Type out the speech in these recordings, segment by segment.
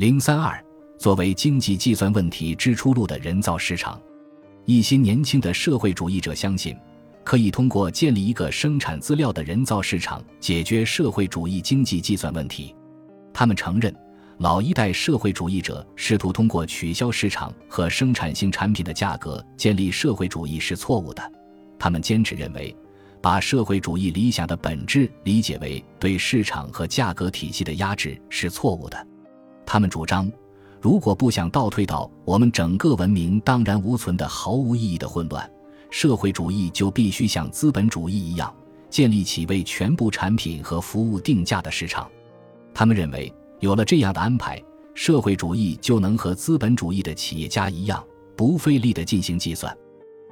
零三二，作为经济计算问题之出路的人造市场，一些年轻的社会主义者相信，可以通过建立一个生产资料的人造市场解决社会主义经济计算问题。他们承认，老一代社会主义者试图通过取消市场和生产性产品的价格建立社会主义是错误的。他们坚持认为，把社会主义理想的本质理解为对市场和价格体系的压制是错误的。他们主张，如果不想倒退到我们整个文明荡然无存的毫无意义的混乱，社会主义就必须像资本主义一样，建立起为全部产品和服务定价的市场。他们认为，有了这样的安排，社会主义就能和资本主义的企业家一样，不费力地进行计算。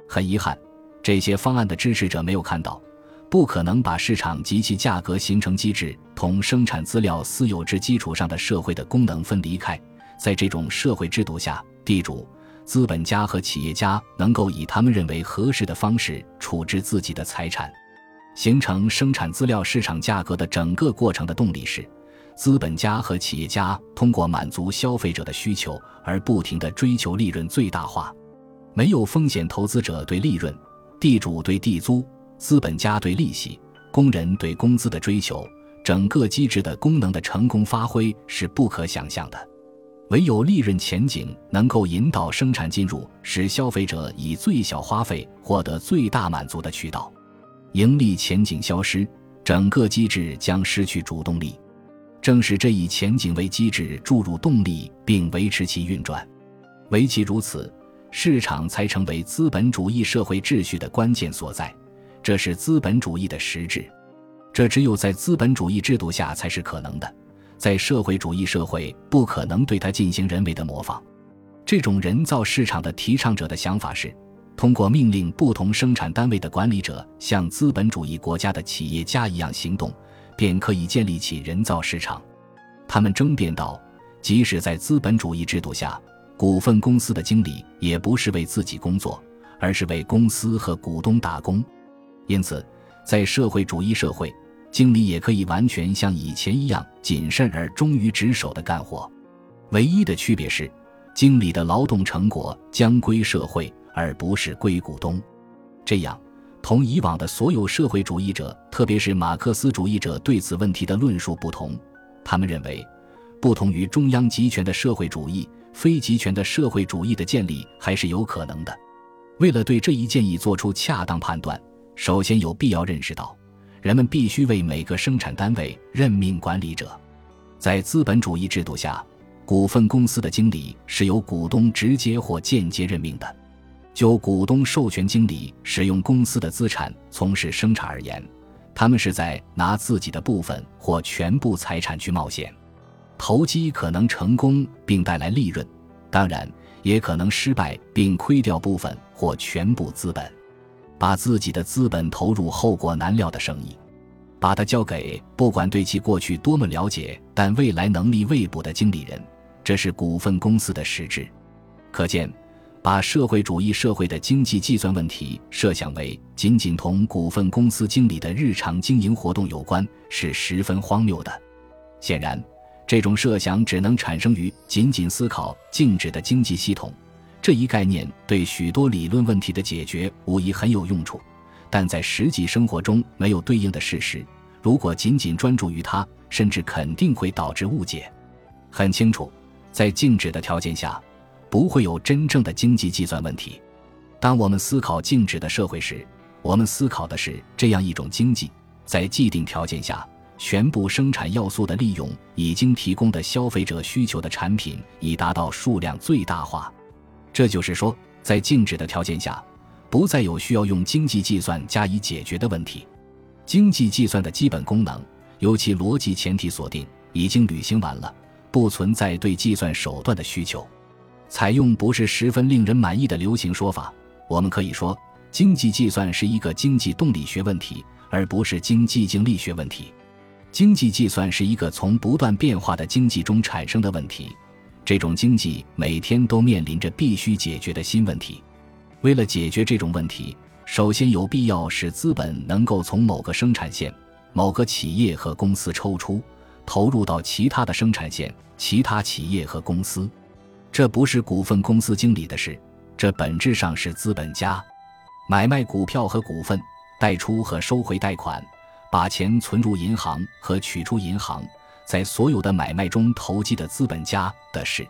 很遗憾，这些方案的支持者没有看到。不可能把市场及其价格形成机制同生产资料私有制基础上的社会的功能分离开。在这种社会制度下，地主、资本家和企业家能够以他们认为合适的方式处置自己的财产。形成生产资料市场价格的整个过程的动力是，资本家和企业家通过满足消费者的需求而不停地追求利润最大化。没有风险投资者对利润，地主对地租。资本家对利息、工人对工资的追求，整个机制的功能的成功发挥是不可想象的。唯有利润前景能够引导生产进入使消费者以最小花费获得最大满足的渠道。盈利前景消失，整个机制将失去主动力。正是这一前景为机制注入动力并维持其运转，唯其如此，市场才成为资本主义社会秩序的关键所在。这是资本主义的实质，这只有在资本主义制度下才是可能的，在社会主义社会不可能对它进行人为的模仿。这种人造市场的提倡者的想法是，通过命令不同生产单位的管理者像资本主义国家的企业家一样行动，便可以建立起人造市场。他们争辩道，即使在资本主义制度下，股份公司的经理也不是为自己工作，而是为公司和股东打工。因此，在社会主义社会，经理也可以完全像以前一样谨慎而忠于职守的干活。唯一的区别是，经理的劳动成果将归社会，而不是归股东。这样，同以往的所有社会主义者，特别是马克思主义者对此问题的论述不同。他们认为，不同于中央集权的社会主义，非集权的社会主义的建立还是有可能的。为了对这一建议做出恰当判断。首先有必要认识到，人们必须为每个生产单位任命管理者。在资本主义制度下，股份公司的经理是由股东直接或间接任命的。就股东授权经理使用公司的资产从事生产而言，他们是在拿自己的部分或全部财产去冒险。投机可能成功并带来利润，当然也可能失败并亏掉部分或全部资本。把自己的资本投入后果难料的生意，把它交给不管对其过去多么了解，但未来能力未卜的经理人，这是股份公司的实质。可见，把社会主义社会的经济计算问题设想为仅仅同股份公司经理的日常经营活动有关，是十分荒谬的。显然，这种设想只能产生于仅仅思考静止的经济系统。这一概念对许多理论问题的解决无疑很有用处，但在实际生活中没有对应的事实。如果仅仅专注于它，甚至肯定会导致误解。很清楚，在静止的条件下，不会有真正的经济计算问题。当我们思考静止的社会时，我们思考的是这样一种经济：在既定条件下，全部生产要素的利用已经提供的消费者需求的产品，以达到数量最大化。这就是说，在静止的条件下，不再有需要用经济计算加以解决的问题。经济计算的基本功能，由其逻辑前提锁定，已经履行完了，不存在对计算手段的需求。采用不是十分令人满意的流行说法，我们可以说，经济计算是一个经济动力学问题，而不是经济经力学问题。经济计算是一个从不断变化的经济中产生的问题。这种经济每天都面临着必须解决的新问题。为了解决这种问题，首先有必要使资本能够从某个生产线、某个企业和公司抽出，投入到其他的生产线、其他企业和公司。这不是股份公司经理的事，这本质上是资本家买卖股票和股份、贷出和收回贷款、把钱存入银行和取出银行，在所有的买卖中投机的资本家的事。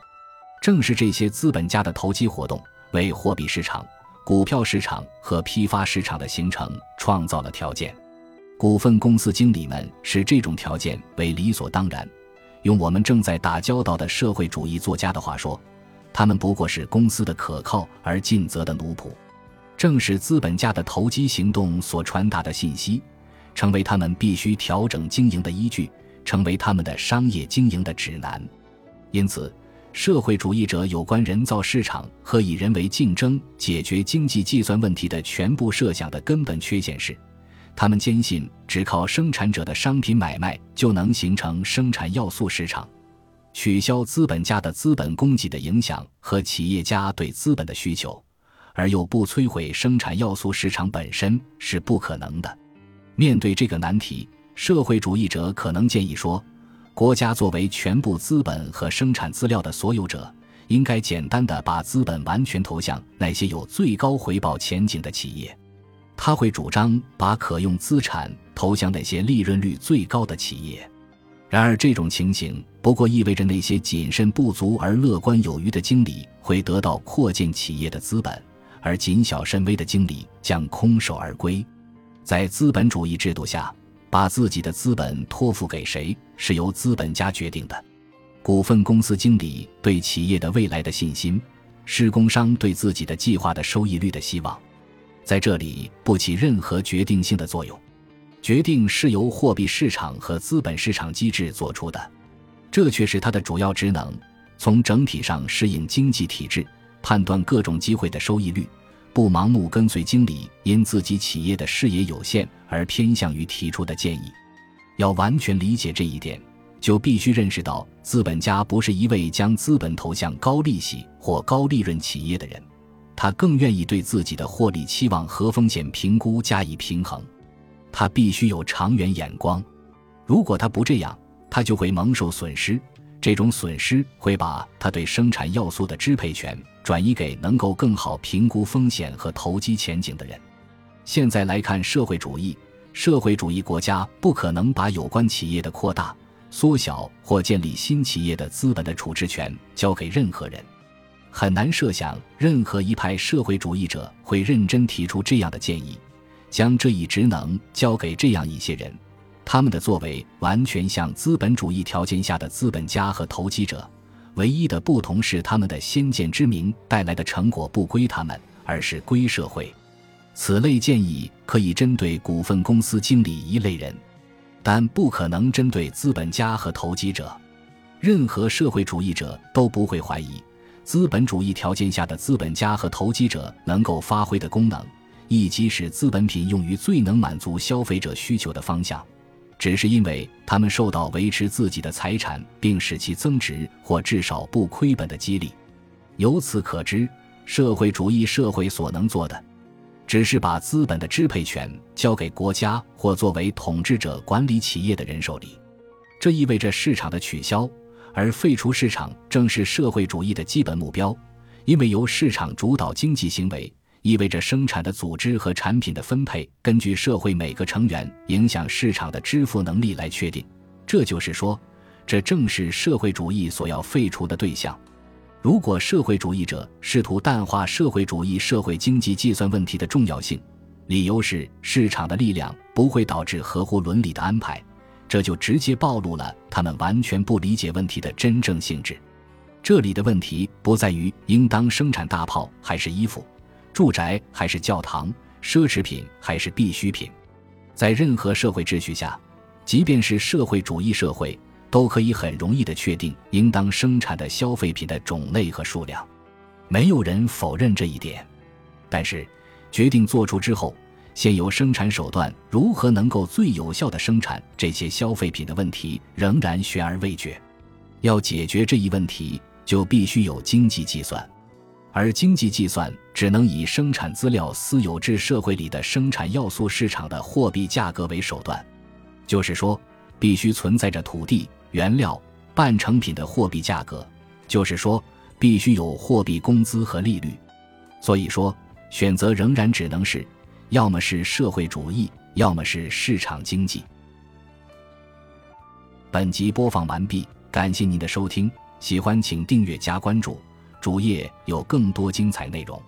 正是这些资本家的投机活动，为货币市场、股票市场和批发市场的形成创造了条件。股份公司经理们视这种条件为理所当然。用我们正在打交道的社会主义作家的话说，他们不过是公司的可靠而尽责的奴仆。正是资本家的投机行动所传达的信息，成为他们必须调整经营的依据，成为他们的商业经营的指南。因此，社会主义者有关人造市场和以人为竞争解决经济计算问题的全部设想的根本缺陷是。他们坚信，只靠生产者的商品买卖就能形成生产要素市场，取消资本家的资本供给的影响和企业家对资本的需求，而又不摧毁生产要素市场本身是不可能的。面对这个难题，社会主义者可能建议说，国家作为全部资本和生产资料的所有者，应该简单的把资本完全投向那些有最高回报前景的企业。他会主张把可用资产投向那些利润率最高的企业，然而这种情形不过意味着那些谨慎不足而乐观有余的经理会得到扩建企业的资本，而谨小慎微的经理将空手而归。在资本主义制度下，把自己的资本托付给谁是由资本家决定的。股份公司经理对企业的未来的信心，施工商对自己的计划的收益率的希望。在这里不起任何决定性的作用，决定是由货币市场和资本市场机制做出的，这却是它的主要职能。从整体上适应经济体制，判断各种机会的收益率，不盲目跟随经理因自己企业的视野有限而偏向于提出的建议。要完全理解这一点，就必须认识到，资本家不是一位将资本投向高利息或高利润企业的人。他更愿意对自己的获利期望和风险评估加以平衡，他必须有长远眼光。如果他不这样，他就会蒙受损失。这种损失会把他对生产要素的支配权转移给能够更好评估风险和投机前景的人。现在来看，社会主义，社会主义国家不可能把有关企业的扩大、缩小或建立新企业的资本的处置权交给任何人。很难设想任何一派社会主义者会认真提出这样的建议，将这一职能交给这样一些人，他们的作为完全像资本主义条件下的资本家和投机者，唯一的不同是他们的先见之明带来的成果不归他们，而是归社会。此类建议可以针对股份公司经理一类人，但不可能针对资本家和投机者。任何社会主义者都不会怀疑。资本主义条件下的资本家和投机者能够发挥的功能，以及使资本品用于最能满足消费者需求的方向，只是因为他们受到维持自己的财产并使其增值或至少不亏本的激励。由此可知，社会主义社会所能做的，只是把资本的支配权交给国家或作为统治者管理企业的人手里。这意味着市场的取消。而废除市场正是社会主义的基本目标，因为由市场主导经济行为，意味着生产的组织和产品的分配根据社会每个成员影响市场的支付能力来确定。这就是说，这正是社会主义所要废除的对象。如果社会主义者试图淡化社会主义社会经济计算问题的重要性，理由是市场的力量不会导致合乎伦理的安排。这就直接暴露了他们完全不理解问题的真正性质。这里的问题不在于应当生产大炮还是衣服、住宅还是教堂、奢侈品还是必需品。在任何社会秩序下，即便是社会主义社会，都可以很容易地确定应当生产的消费品的种类和数量。没有人否认这一点。但是，决定做出之后。现有生产手段如何能够最有效地生产这些消费品的问题仍然悬而未决。要解决这一问题，就必须有经济计算，而经济计算只能以生产资料私有制社会里的生产要素市场的货币价格为手段。就是说，必须存在着土地、原料、半成品的货币价格，就是说，必须有货币工资和利率。所以说，选择仍然只能是，要么是社会主义，要么是市场经济。本集播放完毕，感谢您的收听，喜欢请订阅加关注，主页有更多精彩内容。